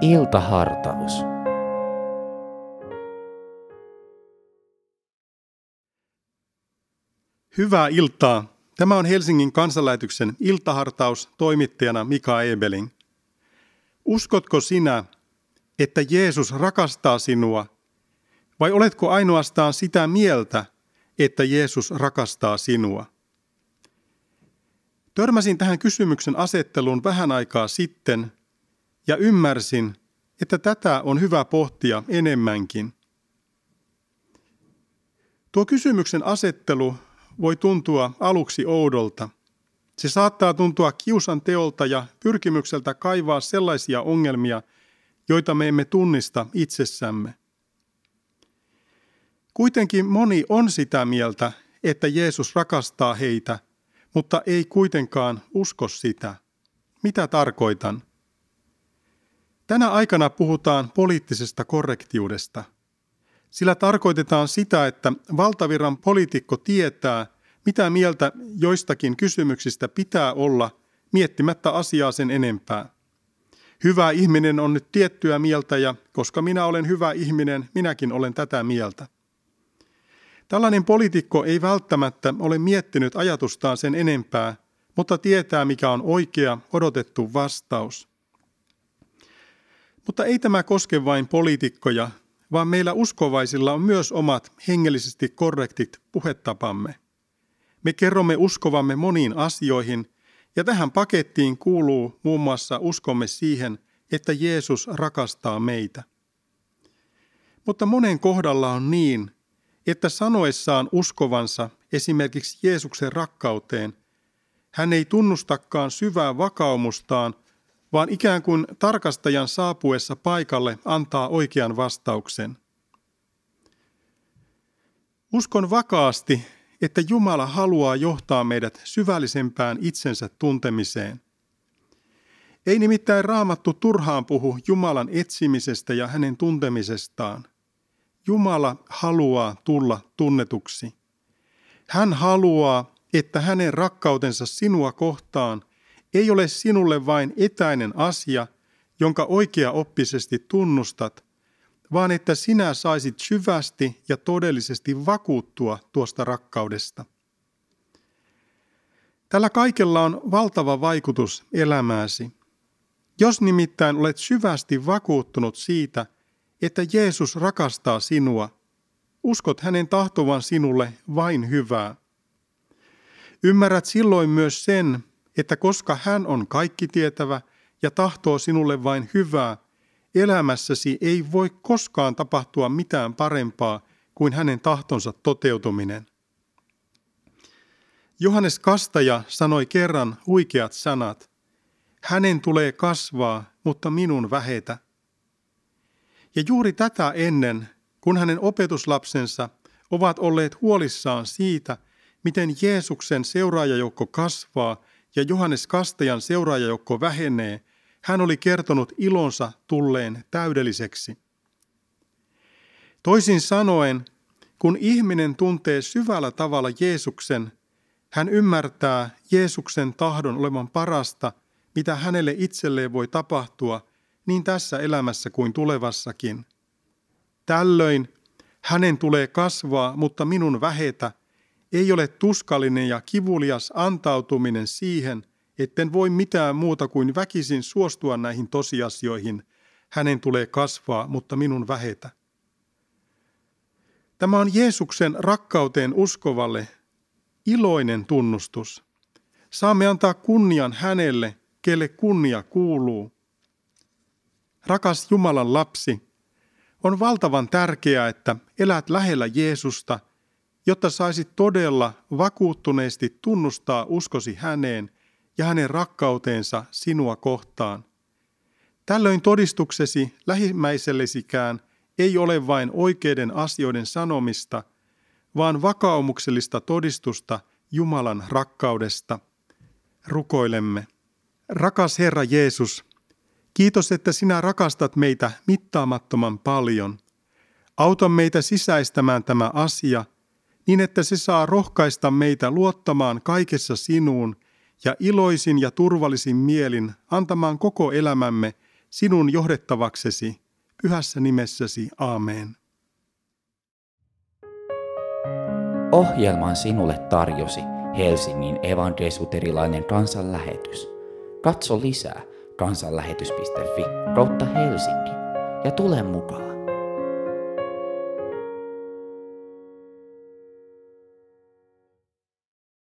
Iltahartaus. Hyvää iltaa. Tämä on Helsingin kansanlähetyksen iltahartaus toimittajana Mika Ebeling. Uskotko sinä, että Jeesus rakastaa sinua, vai oletko ainoastaan sitä mieltä, että Jeesus rakastaa sinua? Törmäsin tähän kysymyksen asetteluun vähän aikaa sitten ja ymmärsin, että tätä on hyvä pohtia enemmänkin. Tuo kysymyksen asettelu voi tuntua aluksi oudolta. Se saattaa tuntua kiusan teolta ja pyrkimykseltä kaivaa sellaisia ongelmia, joita me emme tunnista itsessämme. Kuitenkin moni on sitä mieltä, että Jeesus rakastaa heitä, mutta ei kuitenkaan usko sitä. Mitä tarkoitan? Tänä aikana puhutaan poliittisesta korrektiudesta. Sillä tarkoitetaan sitä, että valtavirran poliitikko tietää, mitä mieltä joistakin kysymyksistä pitää olla, miettimättä asiaa sen enempää. Hyvä ihminen on nyt tiettyä mieltä ja koska minä olen hyvä ihminen, minäkin olen tätä mieltä. Tällainen poliitikko ei välttämättä ole miettinyt ajatustaan sen enempää, mutta tietää mikä on oikea, odotettu vastaus. Mutta ei tämä koske vain poliitikkoja, vaan meillä uskovaisilla on myös omat hengellisesti korrektit puhetapamme. Me kerromme uskovamme moniin asioihin, ja tähän pakettiin kuuluu muun muassa uskomme siihen, että Jeesus rakastaa meitä. Mutta monen kohdalla on niin, että sanoessaan uskovansa esimerkiksi Jeesuksen rakkauteen, hän ei tunnustakaan syvää vakaumustaan, vaan ikään kuin tarkastajan saapuessa paikalle antaa oikean vastauksen. Uskon vakaasti, että Jumala haluaa johtaa meidät syvällisempään itsensä tuntemiseen. Ei nimittäin raamattu turhaan puhu Jumalan etsimisestä ja hänen tuntemisestaan. Jumala haluaa tulla tunnetuksi. Hän haluaa, että hänen rakkautensa sinua kohtaan ei ole sinulle vain etäinen asia, jonka oikea oppisesti tunnustat, vaan että sinä saisit syvästi ja todellisesti vakuuttua tuosta rakkaudesta. Tällä kaikella on valtava vaikutus elämääsi. Jos nimittäin olet syvästi vakuuttunut siitä, että Jeesus rakastaa sinua, uskot hänen tahtovan sinulle vain hyvää. Ymmärrät silloin myös sen, että koska hän on kaikki tietävä ja tahtoo sinulle vain hyvää, elämässäsi ei voi koskaan tapahtua mitään parempaa kuin hänen tahtonsa toteutuminen. Johannes Kastaja sanoi kerran huikeat sanat. Hänen tulee kasvaa, mutta minun vähetä. Ja juuri tätä ennen, kun hänen opetuslapsensa ovat olleet huolissaan siitä, miten Jeesuksen seuraajajoukko kasvaa ja Johannes Kastajan seuraajajoukko vähenee, hän oli kertonut ilonsa tulleen täydelliseksi. Toisin sanoen, kun ihminen tuntee syvällä tavalla Jeesuksen, hän ymmärtää Jeesuksen tahdon olevan parasta, mitä hänelle itselleen voi tapahtua niin tässä elämässä kuin tulevassakin. Tällöin hänen tulee kasvaa, mutta minun vähetä ei ole tuskallinen ja kivulias antautuminen siihen, etten voi mitään muuta kuin väkisin suostua näihin tosiasioihin. Hänen tulee kasvaa, mutta minun vähetä. Tämä on Jeesuksen rakkauteen uskovalle iloinen tunnustus. Saamme antaa kunnian hänelle, kelle kunnia kuuluu. Rakas Jumalan lapsi, on valtavan tärkeää, että elät lähellä Jeesusta, jotta saisit todella vakuuttuneesti tunnustaa uskosi häneen ja hänen rakkauteensa sinua kohtaan. Tällöin todistuksesi lähimmäisellesikään ei ole vain oikeiden asioiden sanomista, vaan vakaumuksellista todistusta Jumalan rakkaudesta. Rukoilemme. Rakas Herra Jeesus, Kiitos, että sinä rakastat meitä mittaamattoman paljon. Auta meitä sisäistämään tämä asia niin, että se saa rohkaista meitä luottamaan kaikessa sinuun ja iloisin ja turvallisin mielin antamaan koko elämämme sinun johdettavaksesi, pyhässä nimessäsi, aamen. Ohjelman sinulle tarjosi Helsingin evankelisuterilainen kansanlähetys. Katso lisää kansanlähetys.fi kautta Helsinki ja tule mukaan.